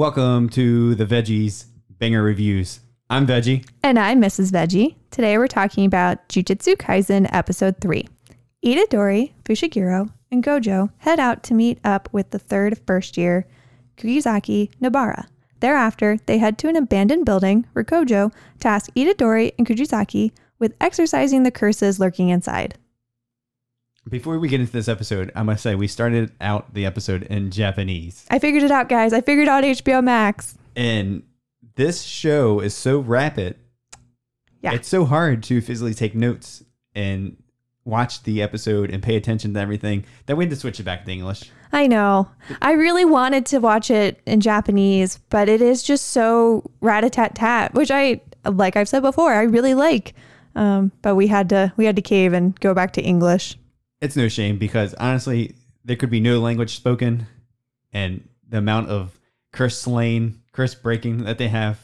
Welcome to the Veggies Banger Reviews. I'm Veggie. And I'm Mrs. Veggie. Today we're talking about Jujutsu Kaisen Episode 3. Itadori, Fushiguro, and Gojo head out to meet up with the third first year, Kugisaki Nobara. Thereafter, they head to an abandoned building where Gojo tasks Itadori and Kujizaki with exercising the curses lurking inside. Before we get into this episode, I must say we started out the episode in Japanese. I figured it out, guys. I figured out HBO Max. And this show is so rapid. Yeah. It's so hard to physically take notes and watch the episode and pay attention to everything that we had to switch it back to English. I know. I really wanted to watch it in Japanese, but it is just so rat a tat tat, which I, like I've said before, I really like. Um, but we had to we had to cave and go back to English. It's no shame because honestly, there could be no language spoken, and the amount of curse slaying, curse breaking that they have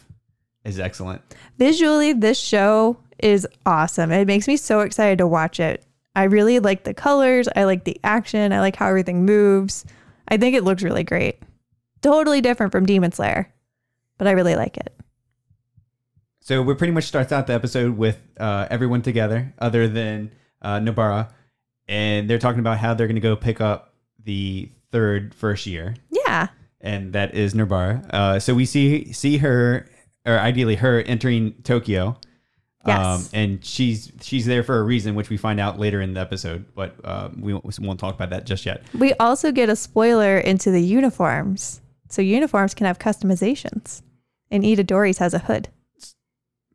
is excellent. Visually, this show is awesome. It makes me so excited to watch it. I really like the colors. I like the action. I like how everything moves. I think it looks really great. Totally different from Demon Slayer, but I really like it. So we pretty much starts out the episode with uh, everyone together, other than uh, Nobara, and they're talking about how they're going to go pick up the third first year, Yeah. and that is Nobara. Uh, so we see see her, or ideally her, entering Tokyo. Yes. Um, and she's she's there for a reason, which we find out later in the episode, but uh, we won't, we won't talk about that just yet. We also get a spoiler into the uniforms. So uniforms can have customizations. And Itadori's has a hood.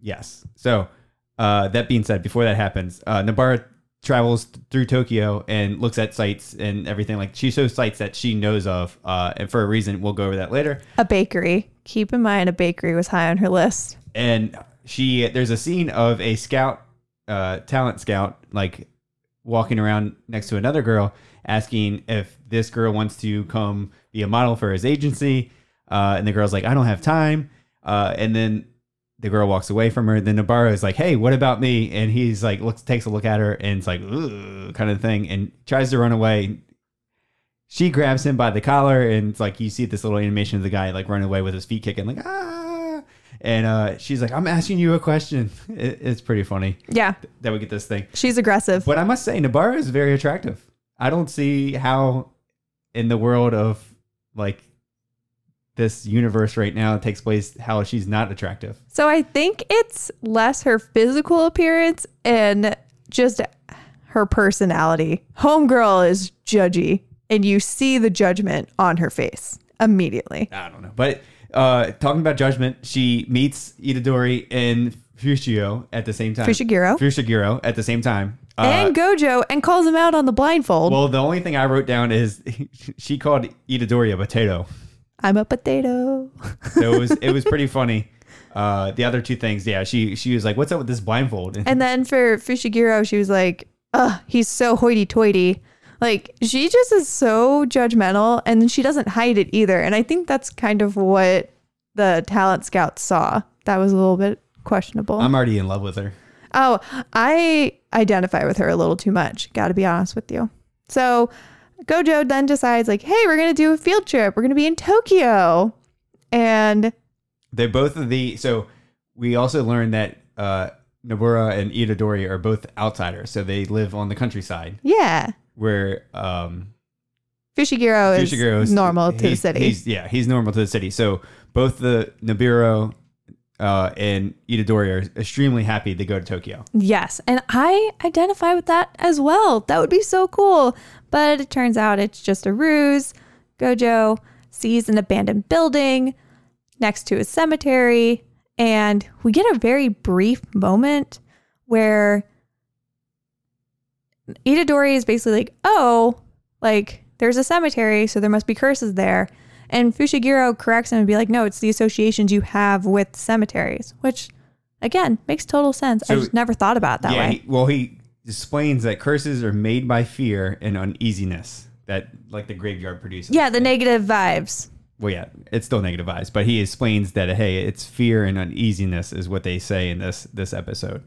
Yes. So uh, that being said, before that happens, uh, Nobara travels through Tokyo and looks at sites and everything. Like she shows sites that she knows of, uh, and for a reason, we'll go over that later. A bakery. Keep in mind a bakery was high on her list. And she, there's a scene of a scout, uh, talent scout, like walking around next to another girl, asking if this girl wants to come be a model for his agency. Uh, and the girl's like, I don't have time. Uh, and then the girl walks away from her. Then Nobara is like, "Hey, what about me?" And he's like, looks, takes a look at her, and it's like, kind of thing, and tries to run away. She grabs him by the collar, and it's like you see this little animation of the guy like running away with his feet kicking, like ah. And uh, she's like, "I'm asking you a question." It, it's pretty funny Yeah. that we get this thing. She's aggressive. But I must say, Nobara is very attractive. I don't see how, in the world of like this universe right now, takes place how she's not attractive. So I think it's less her physical appearance and just her personality. Homegirl is judgy, and you see the judgment on her face immediately. I don't know. But uh, talking about judgment, she meets Itadori and Fushio at the same time. Fushiguro. Fushiguro at the same time. Uh, and Gojo and calls him out on the blindfold. well, the only thing I wrote down is she called Itadori a potato. I'm a potato. So it was it was pretty funny. Uh, the other two things, yeah, she she was like, "What's up with this blindfold?" And then for Fushiguro, she was like, ugh, he's so hoity toity. Like, she just is so judgmental and she doesn't hide it either. And I think that's kind of what the talent scouts saw. That was a little bit questionable. I'm already in love with her. oh, I identify with her a little too much. Got to be honest with you. So Gojo then decides, like, hey, we're going to do a field trip. We're going to be in Tokyo. And They both of the so we also learned that uh, Nobara and Itadori are both outsiders, so they live on the countryside yeah, where um, Fushiguro is Fushiguro is normal to the city. He's, yeah, he's normal to the city. So both the Nobara uh, and Itadori are extremely happy to go to Tokyo. Yes, and I identify with that as well. That would be so cool. But it turns out it's just a ruse. Gojo sees an abandoned building next to a cemetery, and we get a very brief moment where Itadori is basically like, "Oh, like there's a cemetery, so there must be curses there." And Fushiguro corrects him and be like, "No, it's the associations you have with cemeteries," which again makes total sense. I So- just never thought about that yeah, way. he- well, he explains that curses are made by fear and uneasiness that like the graveyard produces. yeah, the negative vibes. well, yeah, it's still negative vibes, but he explains that hey, it's fear and uneasiness is what they say in this this episode.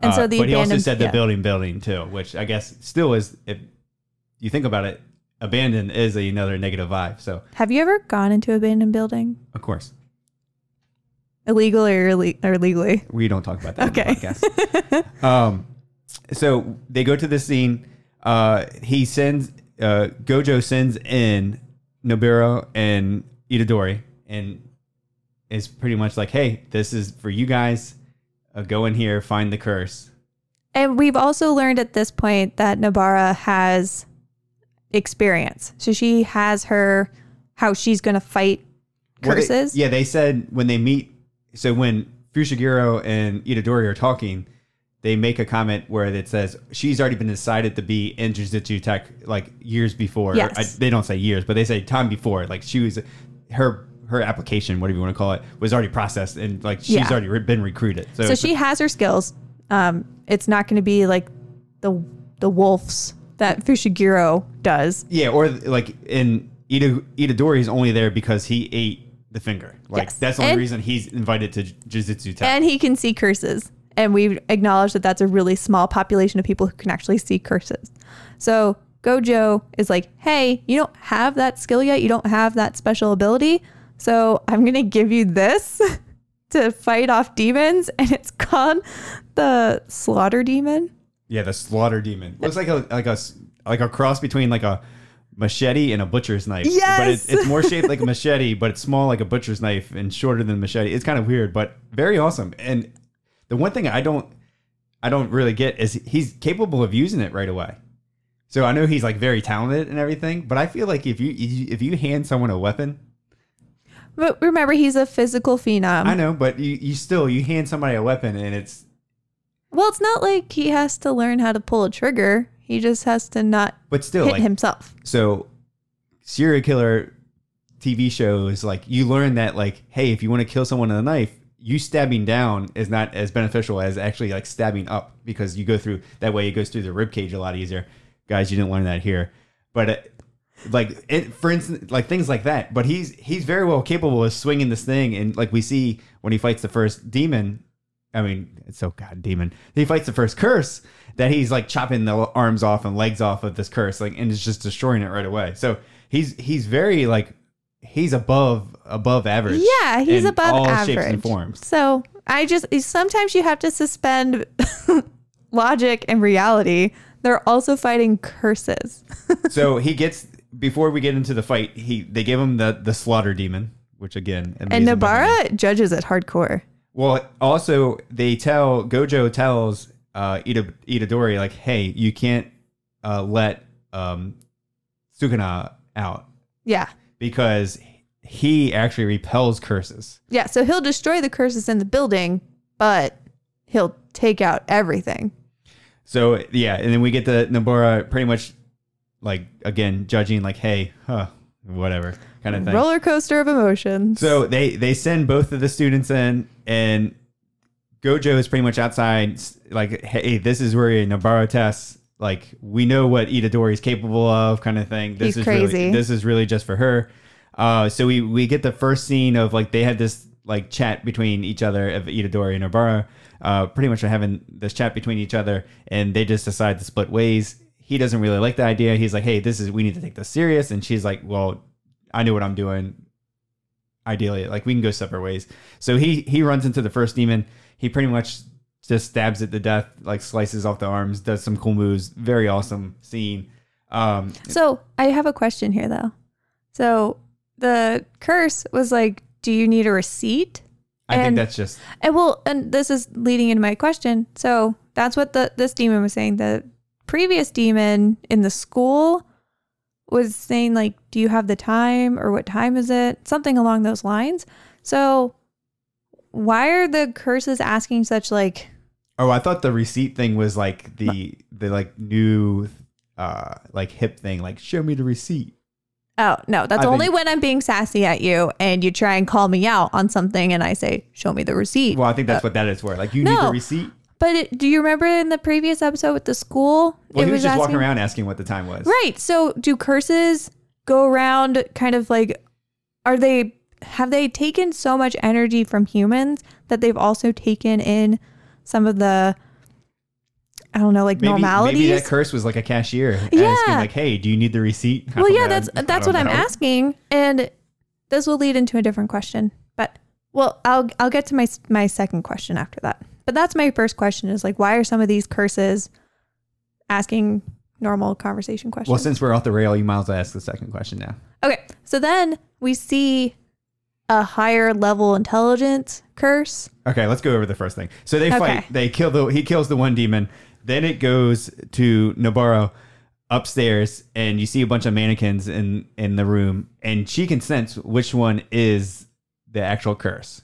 And so uh, the but he also said the yeah. building building too, which I guess still is if you think about it, abandoned is another negative vibe. So Have you ever gone into abandoned building? of course Illegal or, or legally? we don't talk about that Okay. podcast. um, so they go to the scene. Uh, he sends uh, Gojo sends in Nobara and Itadori, and is pretty much like, "Hey, this is for you guys. Uh, go in here, find the curse." And we've also learned at this point that Nobara has experience. So she has her, how she's going to fight Well, they- curses. yeah, they said when they meet. So when Fushiguro and Itadori are talking, they make a comment where it says she's already been decided to be in Jujutsu Tech like years before. Yes. I, they don't say years, but they say time before. Like she was, her her application, whatever you want to call it, was already processed and like she's Yeah. already re- been recruited. So, So she has her skills. Um, it's not going to be like the the wolves that Fushiguro does. yeah, or like in Ita, Itadori is only there because he ate the finger. Like Yes. that's the only And- reason he's invited to Jujutsu Tech. And he can see curses. And we acknowledge that that's a really small population of people who can actually see curses. So Gojo is like, hey, you don't have that skill yet. You don't have that special ability. So I'm going to give you this to fight off demons. And it's called the Slaughter Demon. Yeah, the slaughter demon looks like a like a like a cross between like a machete and a butcher's knife. Yes! but it's, it's more shaped like a machete, but it's small like a butcher's knife and shorter than a machete. It's kind of weird, but very awesome. And the one thing I don't I don't really get is he's capable of using it right away. So I know he's like very talented and everything, but I feel like if you if you hand someone a weapon, But remember, he's a physical phenom. I know, but you, you still you hand somebody a weapon and it's Well, it's not like he has to learn how to pull a trigger. He just has to not but still hit like himself. so serial killer TV shows like you learn that like hey if you want to kill someone with a knife you stabbing down is not as beneficial as actually like stabbing up because you go through that way it goes through the rib cage a lot easier guys you didn't learn that here but uh, like it, for instance like things like that but he's he's very well capable of swinging this thing and like we see when he fights the first demon I mean, it's so god demon. He fights the first curse that he's like chopping the arms off and legs off of this curse, like, and is just destroying it right away. So he's he's very like he's above above average. Yeah, he's above all average. shapes and forms. So I just sometimes you have to suspend logic and reality. They're also fighting curses. so he gets before we get into the fight, he they give him the the slaughter demon, which again, And. Nobara judges it hardcore. Well, also they tell Gojo tells uh, Ita, Itadori like, "Hey, you can't uh, let um, Sukuna out Yeah. because he actually repels curses." Yeah. So he'll destroy the curses in the building, but he'll take out everything. So yeah, and then we get the Nobara pretty much like again judging like, "Hey, huh, whatever," kind of thing. Roller coaster of emotions. So they they send both of the students in, and Gojo is pretty much outside, like, "Hey, this is where your tests." Like we know what Itadori is capable of, kind of thing. This He's is crazy. Really, this is really just for her. Uh, so we we get the first scene of like they had this like chat between each other of Itadori and Nobara. Uh, pretty much having this chat between each other, and they just decide to split ways. He doesn't really like the idea. He's like, "Hey, this is we need to take this serious," and she's like, "Well, I know what I'm doing ideally like we can go separate ways so he he runs into the first demon he pretty much just stabs it to death like slices off the arms does some cool moves very awesome scene um So I have a question here though. So the curse was like, do you need a receipt? i think that's just And well, and this is leading into my question. So that's what the this demon was saying. The previous demon in the school was saying like, "Do you have the time, or what time is it?" Something along those lines. So why are the curses asking such like? oh i thought the receipt thing was like the the like new uh like hip thing like show me the receipt Oh no, that's I only think- when I'm being sassy at you and you try and call me out on something, and I say, "Show me the receipt." well i think that's what that is for like you need the receipt But it, do you remember in the previous episode with the school? well it he was, just walking around asking what the time was Right. So do curses go around kind of like are they have they taken so much energy from humans that they've also taken in some of the I don't know, like Maybe, normalities. maybe that curse was like a cashier Yeah. asking like, "Hey, do you need the receipt?" I well, yeah, know. that's that's what I'm asking, and this will lead into a different question. But well, I'll I'll get to my my second question after that. But that's my first question: is like, why are some of these curses asking normal conversation questions? Well, since we're off the rail, you might as well ask the second question now. Okay, so then we see a higher level intelligence curse. Okay, let's go over the first thing. So they Okay. fight. They kill the. He kills the one demon. Then it goes to Nobara upstairs, and you see a bunch of mannequins in in the room, and she can sense which one is the actual curse.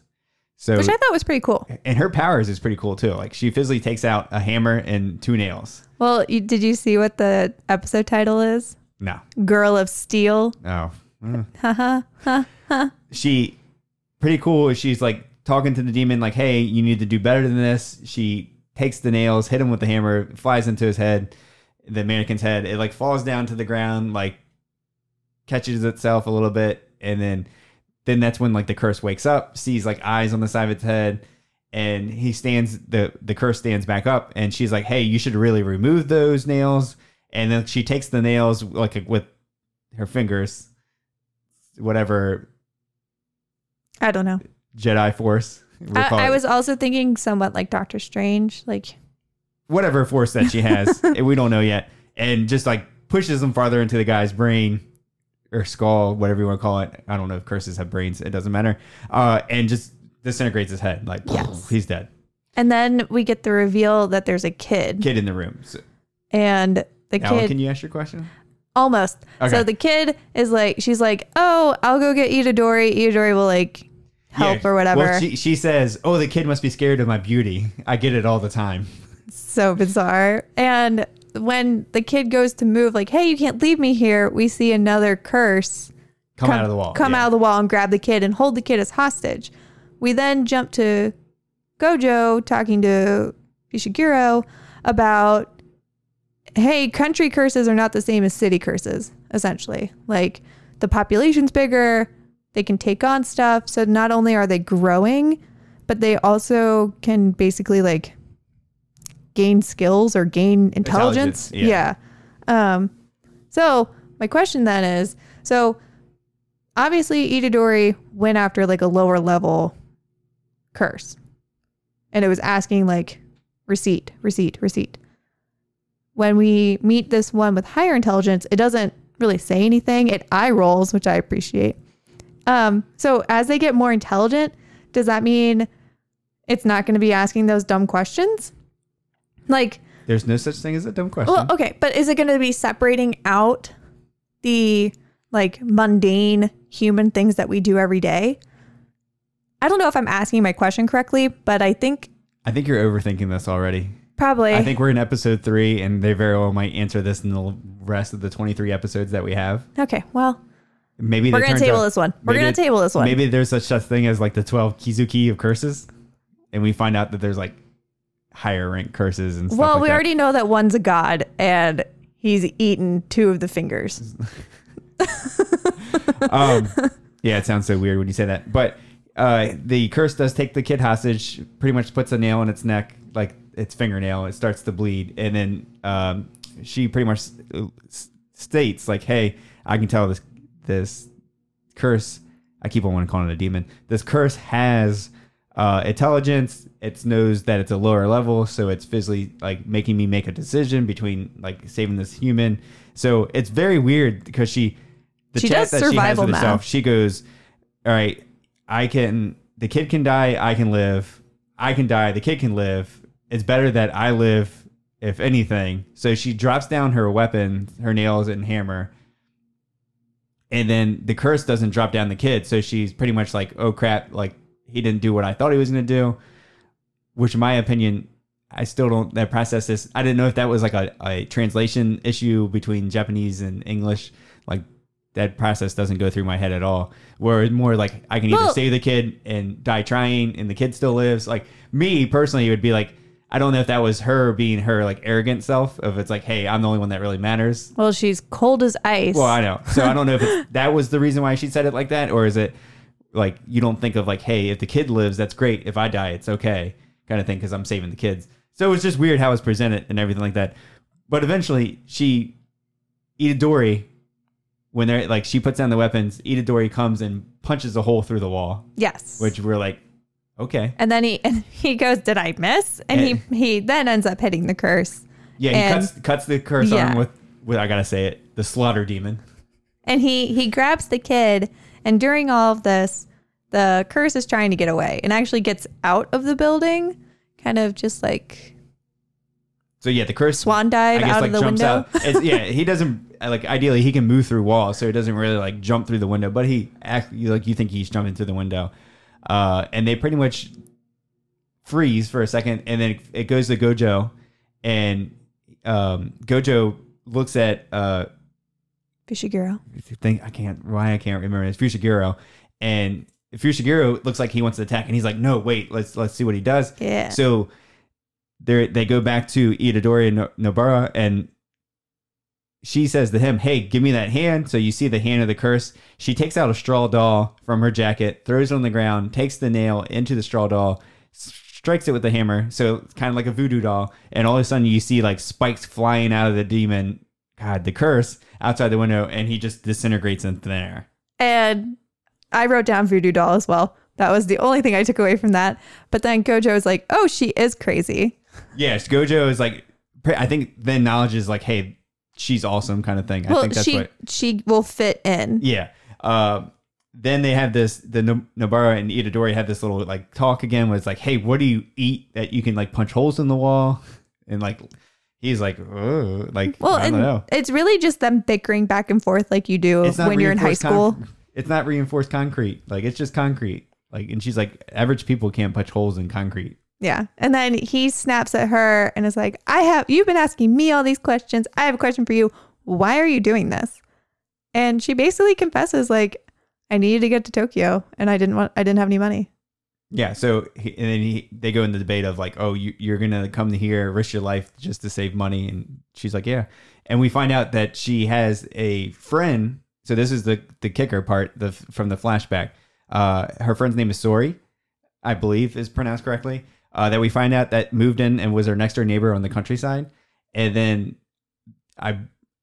So, Which I thought was pretty cool. and her powers is pretty cool too. Like she physically takes out a hammer and two nails. Well, you, did you see what the episode title is? No, Girl of Steel. oh, Mm. She pretty cool. She's like talking to the demon, like, "Hey, you need to do better than this." She takes the nails, hit him with the hammer, flies into his head, the mannequin's head. It like falls down to the ground, like catches itself a little bit, and then then that's when like the curse wakes up, sees like eyes on the side of its head, and he stands the the curse stands back up, and she's like, "Hey, you should really remove those nails." And then she takes the nails like with her fingers, whatever I don't know. Jedi Force. I, I was also thinking somewhat like Doctor Strange. Like, whatever force that she has, and we don't know yet, and just like pushes them farther into the guy's brain or skull, whatever you want to call it. I don't know if curses have brains; it doesn't matter. Uh, and just disintegrates his head, like Yes. he's dead. and then we get the reveal that there's a kid, Kid in the room. So, and the Alan, kid can you ask your question? almost. Okay. So the kid is like, she's like, oh, I'll go get Itadori. Itadori will like help Yeah. or whatever. Well, she she says, "Oh, the kid must be scared of my beauty. I get it all the time." so bizarre. And when the kid goes to move, like, hey, you can't leave me here, we see another curse Come, out of the wall. come Yeah. out of the wall and grab the kid and hold the kid as hostage. We then jump to Gojo talking to Fushiguro about hey, country curses are not the same as city curses, essentially. Like the population's bigger, they can take on stuff. So not only are they growing, but they also can basically like gain skills or gain intelligence. Intelligence, yeah. yeah. Um, so my question then is so obviously Itadori went after like a lower level curse. And it was asking like receipt, receipt, receipt. When we meet this one with higher intelligence, it doesn't really say anything. It eye rolls, which I appreciate. Um, so as they get more intelligent, does that mean it's not going to be asking those dumb questions? Like, There's no such thing as a dumb question. well, okay, but is it going to be separating out the like mundane human things that we do every day? I don't know if I'm asking my question correctly, but I think I think you're overthinking this already. probably. I think we're in episode three, and they very well might answer this in the rest of the 23 episodes that we have. okay, well, Maybe we're it going to turns table this one. We're maybe gonna table this one. Maybe there's such a thing as like the 12 Kizuki of curses, and we find out that there's like higher rank curses and stuff well, like we that. already know that one's a god and he's eaten two of the fingers. um, yeah, it sounds so weird when you say that. But uh, the curse does take the kid hostage, pretty much puts a nail in its neck, like its fingernail. It starts to bleed. And then um, she pretty much states, like, hey, I can tell this, this curse, I keep on wanting to call it a demon. This curse has uh, intelligence. It knows that it's a lower level, so it's physically like making me make a decision between like saving this human. So it's very weird because she, the She chat that she has with herself, she goes, "All right, I can. The kid can die. I can live. I can die. The kid can live. It's better that I live, if anything." So she drops down her weapon, her nails and hammer, and then the curse doesn't drop down the kid. So she's pretty much like, "Oh crap! Like he didn't do what I thought he was going to do." Which, in my opinion, I still don't. That process is. I didn't know if that was like a, a translation issue between Japanese and English. Like that process doesn't go through my head at all. Where it's more like I can either Well- save the kid and die trying, and the kid still lives. Like me personally, it would be like I don't know if that was her being her like arrogant self. of it's like, hey, I'm the only one that really matters. Well, she's cold as ice. Well, I know. So I don't know if that was the reason why she said it like that, or is it like you don't think of like, hey, if the kid lives, that's great. If I die, it's okay, kind of thing, because I'm saving the kids. So it was just weird how it was presented and everything like that. But eventually, she Itadori, when they're like she puts down the weapons, Itadori comes and punches a hole through the wall, Yes. which we're like, okay, and then he and he goes, "Did I miss?" And he he then ends up hitting the curse. yeah. He And- cuts cuts the curse Yeah. arm with with I gotta say it, the slaughter demon. And he he grabs the kid, and during all of this, the curse is trying to get away and actually gets out of the building, kind of just like So yeah, the curse swan dive out of the window. yeah, he doesn't like. Ideally, he can move through walls, so he doesn't really like jump through the window. But he act like you think he's jumping through the window, uh, and they pretty much freeze for a second, and then it goes to Gojo, and um, Gojo looks at uh, Fushiguro. think I can't why I can't remember it's Fushiguro, and Fushiguro looks like he wants to attack, and he's like, no, wait, let's let's see what he does. Yeah. So they they go back to Itadori and no- Nobara, and she says to him, "Hey, give me that hand." So you see the hand of the curse. She takes out a straw doll from her jacket, throws it on the ground, takes the nail into the straw doll, strikes it with the hammer. So it's kind of like a voodoo doll, and all of a sudden you see like spikes flying out of the demon. God, the curse outside the window, and he just disintegrates in thin air. And I wrote down voodoo doll as well. That was the only thing I took away from that. But then Gojo is like, "Oh, she is crazy." Yes, Gojo is like, I think then knowledge is like, hey, she's awesome kind of thing. I well, think that's she what. she will fit in. Yeah. Uh, then they have this. The Nobara and Itadori have this little like talk again. Where it's like, hey, what do you eat that you can like punch holes in the wall? And like, he's like, oh, like Well, I don't know. it's really just them bickering back and forth like you do when you're in high school. con- it's not reinforced concrete. Like it's just concrete. Like, and she's like, average people can't punch holes in concrete. Yeah. And then he snaps at her and is like, I have, you've been asking me all these questions. I have a question for you. Why are you doing this? And she basically confesses, like, I needed to get to Tokyo and I didn't want, I didn't have any money. Yeah. So he, and then he they go into the debate of like, oh, you, you're gonna come here, risk your life just to save money, and she's like, yeah. And we find out that she has a friend. So this is the the kicker part the from the flashback. Uh, her friend's name is Sori, I believe is pronounced correctly. Uh, that we find out that moved in and was her next door neighbor on the countryside, and then I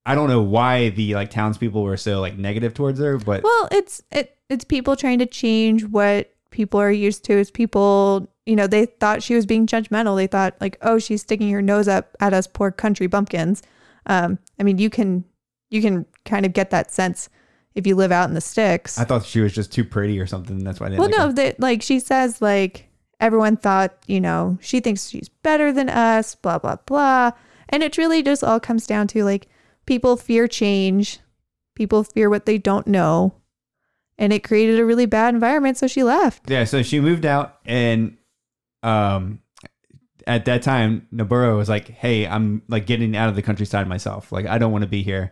I don't know why the like townspeople were so like negative towards her, but Well, it's, it, it's people trying to change what people are used to. is people, you know, they thought she was being judgmental. They thought like, oh, she's sticking her nose up at us poor country bumpkins. Um, I mean, you can, you can kind of get that sense if you live out in the sticks. I thought she was just too pretty or something. That's why I didn't. Well, like no, that like she says like everyone thought, you know, she thinks she's better than us, blah blah blah. And it really just all comes down to like people fear change, people fear what they don't know. And it created a really bad environment, so she left. Yeah, so she moved out, and um, at that time, Nobara was like, "Hey, I'm like getting out of the countryside myself. Like, I don't want to be here."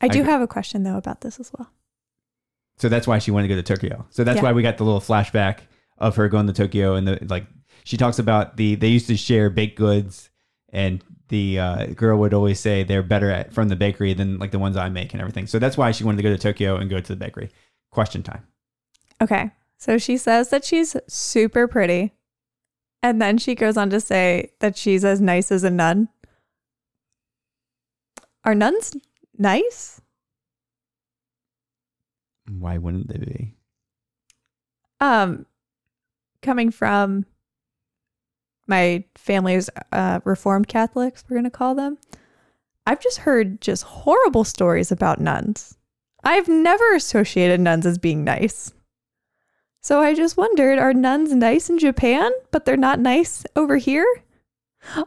I do I- have a question though about this as well. So that's why she wanted to go to Tokyo. So that's Yeah. why we got the little flashback of her going to Tokyo, and the like. She talks about the they used to share baked goods, and the uh, girl would always say they're better at from the bakery than like the ones I make and everything. So that's why she wanted to go to Tokyo and go to the bakery. Question time. Okay. So she says that she's super pretty. And then she goes on to say that she's as nice as a nun. Are nuns nice? Why wouldn't they be? um coming from my family's uh reformed catholics we're going to call them i've just heard just horrible stories about nuns i've never associated nuns as being nice so i just wondered are nuns nice in japan but they're not nice over here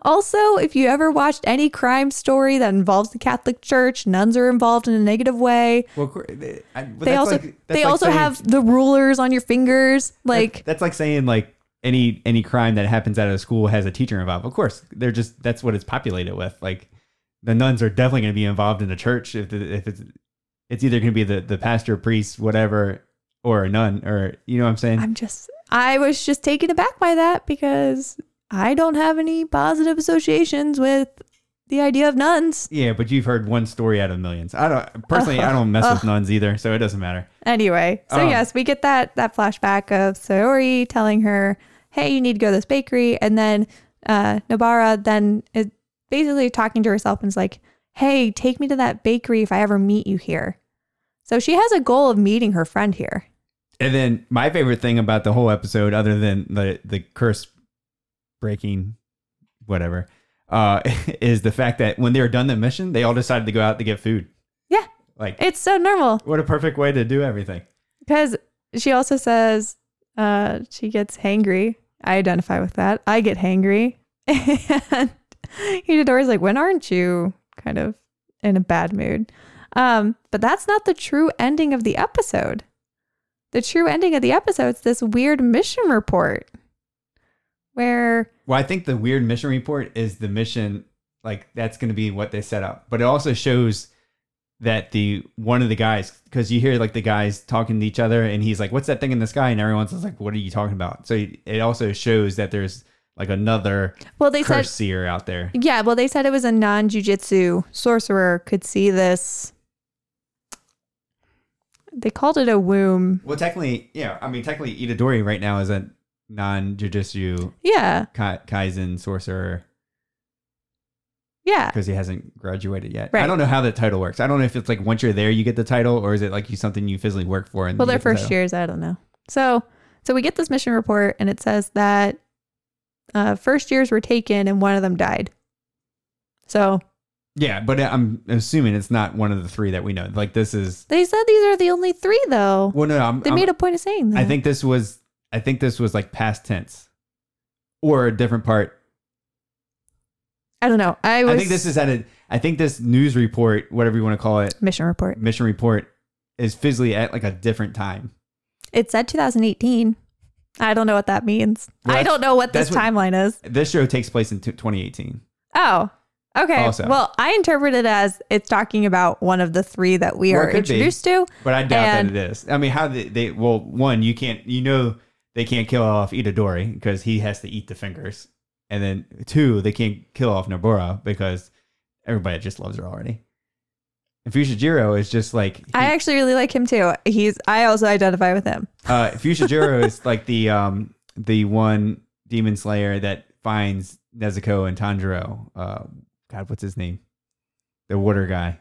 also if you ever watched any crime story that involves the catholic church nuns are involved in a negative way Well, they, I, they that's also like- that's they like also saying- have the rulers on your fingers like That- that's like saying like any any crime that happens out of school has a teacher involved. Of course, they're just that's what it's populated with. Like the nuns are definitely going to be involved in the church if if it's it's either going to be the the pastor, priest, whatever, or a nun, or you know what I'm saying. I'm just, I was just taken aback by that because I don't have any positive associations with the idea of nuns. yeah, but you've heard one story out of millions. I don't personally. I don't mess with nuns either, so it doesn't matter. Anyway, so Um, yes, we get that that flashback of Saori telling her, "Hey, you need to go to this bakery," and then uh, Nobara then is basically talking to herself and is like, "Hey, take me to that bakery if I ever meet you here." So she has a goal of meeting her friend here. And then my favorite thing about the whole episode, other than the the curse breaking, whatever, uh, is the fact that when they were done the mission, they all decided to go out to get food. Yeah. Like It's so normal what a perfect way to do everything. because she also says uh, she gets hangry. I identify with that. I get hangry. And Itadori's like, when aren't you kind of in a bad mood? Um, but that's not the true ending of the episode. The true ending of the episode is this weird mission report where Well, I think the weird mission report is the mission, like that's going to be what they set up. But it also shows that the one of the guys, because you hear like the guys talking to each other, and he's like, "What's that thing in the sky?" And everyone's like, "What are you talking about?" So it also shows that there's like another well they said seer out there. Yeah, well, they said it was a non jujutsu sorcerer could see this. They called it a womb. Well, technically, yeah. I mean, technically, Itadori right now is a non-jujutsu Yeah, Ka- Kaisen sorcerer yeah. because he hasn't graduated yet. Right. I don't know how the title works. I don't know if it's like once you're there, you get the title, or is it like you something you physically work for? And Well, their the first title? years, I don't know. So, so we get this mission report, and it says that uh, first years were taken, and one of them died. So Yeah, but I'm assuming it's not one of the three that we know. Like this is. they said these are the only three, though. Well, no, no, I'm, They I'm- made a point of saying that. I think this was. I think this was like past tense, or a different part. I don't know. I was I think this is at a. I think this news report, whatever you want to call it, mission report. mission report, is physically at like a different time. It said 2018. I don't know what that means. Well, I don't know what this what- timeline is. This show takes place in t- 2018. Oh, okay. Also. Well, I interpret it as it's talking about one of the three that we Well, are could be. introduced to. But I doubt And- that it is. I mean, how they, they well, one, you can't, you know, they can't kill off Itadori because he has to eat the fingers, and then two, they can't kill off Nobara because everybody just loves her already. And Fushijiro is just like he- I actually really like him too. He's. I also identify with him. uh, Fushijiro is like the um the one demon slayer that finds Nezuko and Tanjiro. Uh, God, what's his name? The water guy.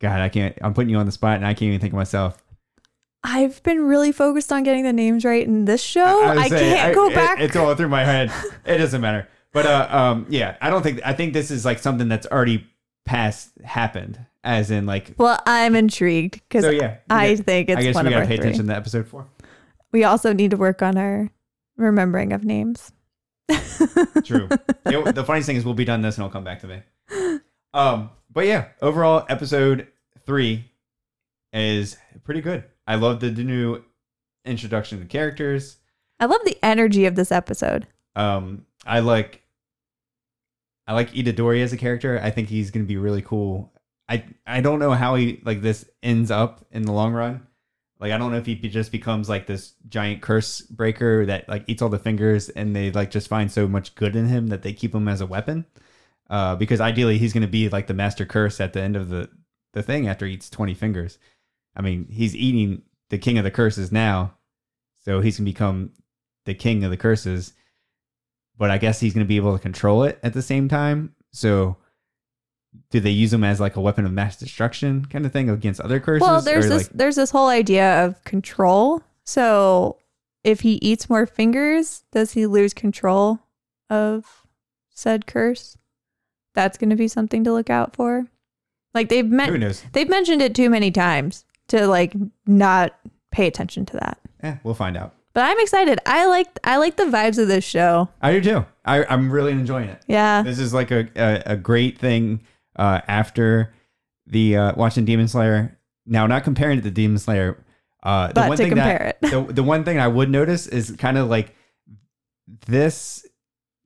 God, I can't. I'm putting you on the spot, and I can't even think of myself. I've been really focused on getting the names right in this show. I, I, saying, can't go it- back. it's all through my head. It doesn't matter. But uh, um, yeah, I don't think. I think this is like something that's already past happened, as in like. well, I'm intrigued because So yeah, I think it's I guess one we gotta pay three. attention to episode four. We also need to work on our remembering of names. True. It- the funniest thing is we'll be done this and it'll come back to me. Um, but yeah, overall, episode three is pretty good. I love the new introduction to characters. I love the energy of this episode. Um, I like I like Itadori as a character. I think he's gonna be really cool. I I don't know how he like this ends up in the long run. Like I don't know if he just becomes like this giant curse breaker that like eats all the fingers, and they like just find so much good in him that they keep him as a weapon. Uh, because ideally he's gonna be like the master curse at the end of the the thing after he eats twenty fingers. I mean, he's eating the king of the curses now, so he's gonna become the king of the curses but I guess he's going to be able to control it at the same time. So, do they use them as like a weapon of mass destruction kind of thing against other curses? Well, there's Or, this like, there's this whole idea of control. So if he eats more fingers, does he lose control of said curse? That's going to be something to look out for. Like they've men- they've mentioned it too many times to like not pay attention to that. Yeah, we'll find out. But I'm excited. I like I like the vibes of this show. I do too. I, I'm really enjoying it. Yeah. This is like a a, a great thing uh, after the uh, watching Demon Slayer. Now, not comparing it to Demon Slayer. Uh, the But one to thing compare that, it. the, the one thing I would notice is kind of like this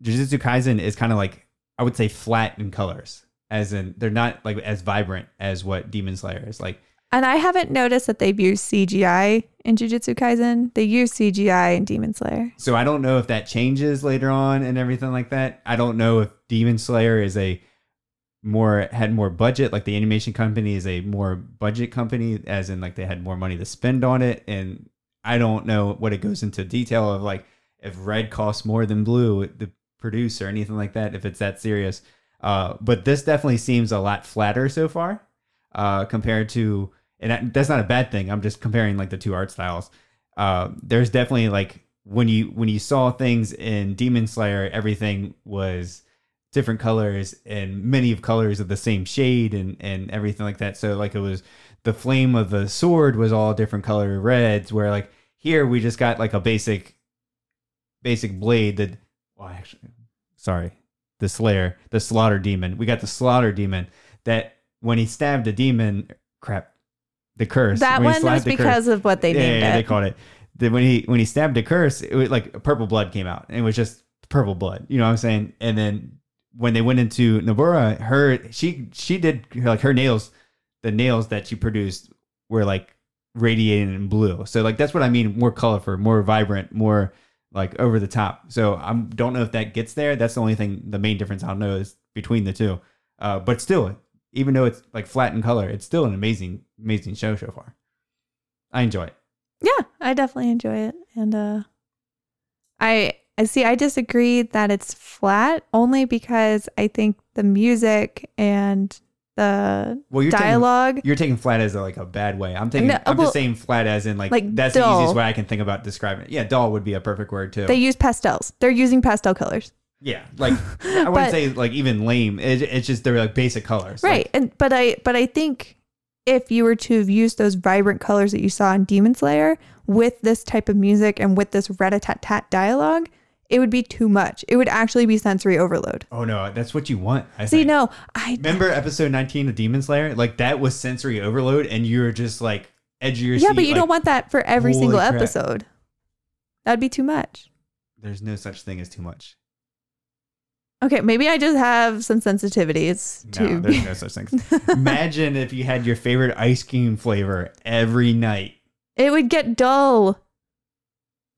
Jujutsu Kaisen is kind of like I would say flat in colors, as in they're not like as vibrant as what Demon Slayer is. Like And I haven't noticed that they've used CGI in Jujutsu Kaisen. They use CGI in Demon Slayer. So I don't know if that changes later on and everything like that. I don't know if Demon Slayer is a more had more budget, like the animation company is a more budget company, as in like they had more money to spend on it. And I don't know what it goes into detail of like if red costs more than blue, the produce or anything like that if it's that serious. Uh, but this definitely seems a lot flatter so far uh, compared to, and that's not a bad thing. I'm just comparing like the two art styles. Uh, there's definitely like when you when you saw things in Demon Slayer, everything was different colors and many of colors of the same shade and and everything like that. So like it was the flame of the sword was all different color reds, where like here we just got like a basic basic blade that well actually sorry the slayer the slaughter demon. We got the slaughter demon that when he stabbed the demon crap the curse. That when one was the curse- because of what they yeah, named yeah, it. they called it. That when he when he stabbed the curse it was like purple blood came out and it was just purple blood you know what i'm saying? And then when they went into Nobara, her she she did like her nails the nails that she produced were like radiating in blue. So like that's what i mean more colorful more vibrant more like over the top. So i don't know if that gets there. That's the only thing the main difference i don't know is between the two. Uh, but still even though it's like flat in color it's still an amazing amazing show so far. I enjoy it. Yeah, I definitely enjoy it. And uh I I see I disagree that it's flat only because I think the music and the well you're taking dialogue You're taking flat as a, like a bad way. I'm taking. No, I'm well, just saying flat as in like, like that's dull. the easiest way I can think about describing it. Yeah, dull would be a perfect word too. they use pastels. They're using pastel colors. yeah, like I wouldn't But- say like even lame. It, it's just they're like basic colors. Like, Right. And but I but I think if you were to have used those vibrant colors that you saw in Demon Slayer with this type of music and with this rat-a-tat-tat dialogue, it would be too much. It would actually be sensory overload. oh no, that's what you want. I See, think. no, I Remember episode 19 of Demon Slayer? Like that was sensory overload, and you're just like edge of your yeah, seat. but you like, don't want that for every single crap. episode. That'd be too much. There's no such thing as too much. Okay, maybe I just have some sensitivities No, to. there's no such thing. Imagine if you had your favorite ice cream flavor every night, it would get dull.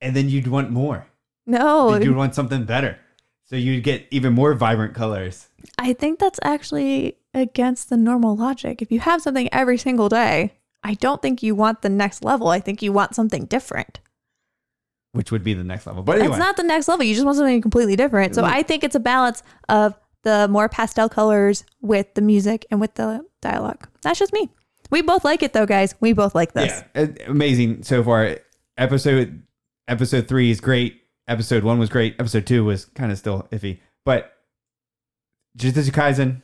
and then you'd want more. No, you'd want something better. So you'd get even more vibrant colors. I think that's actually against the normal logic. If you have something every single day, I don't think you want the next level. I think you want something different. Which would be the next level. But anyway, That's not the next level. You just want something completely different. So I think it's a balance of the more pastel colors with the music and with the dialogue. That's just me. We both like it though, guys. We both like this. yeah, amazing so far. Episode episode three is great. Episode one was great. Episode two was kind of still iffy. But Jujutsu Kaisen,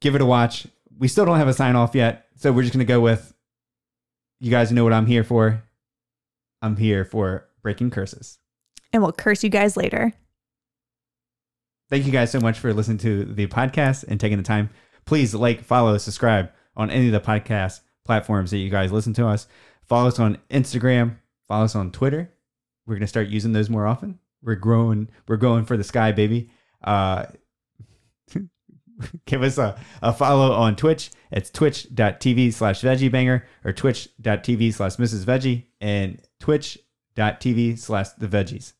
give it a watch. We still don't have a sign off yet, so we're just gonna go with. You guys know what I'm here for. I'm here for breaking curses. And we'll curse you guys later. Thank you guys so much for listening to the podcast and taking the time. Please like, follow, subscribe on any of the podcast platforms that you guys listen to us. Follow us on Instagram, follow us on Twitter. We're gonna start using those more often. We're growing, we're going for the sky, baby. Uh give us a, a follow on Twitch. It's twitch.tv slash veggybanger or twitch.tv slash Mrs. Veggie and twitch.tv slash the veggies.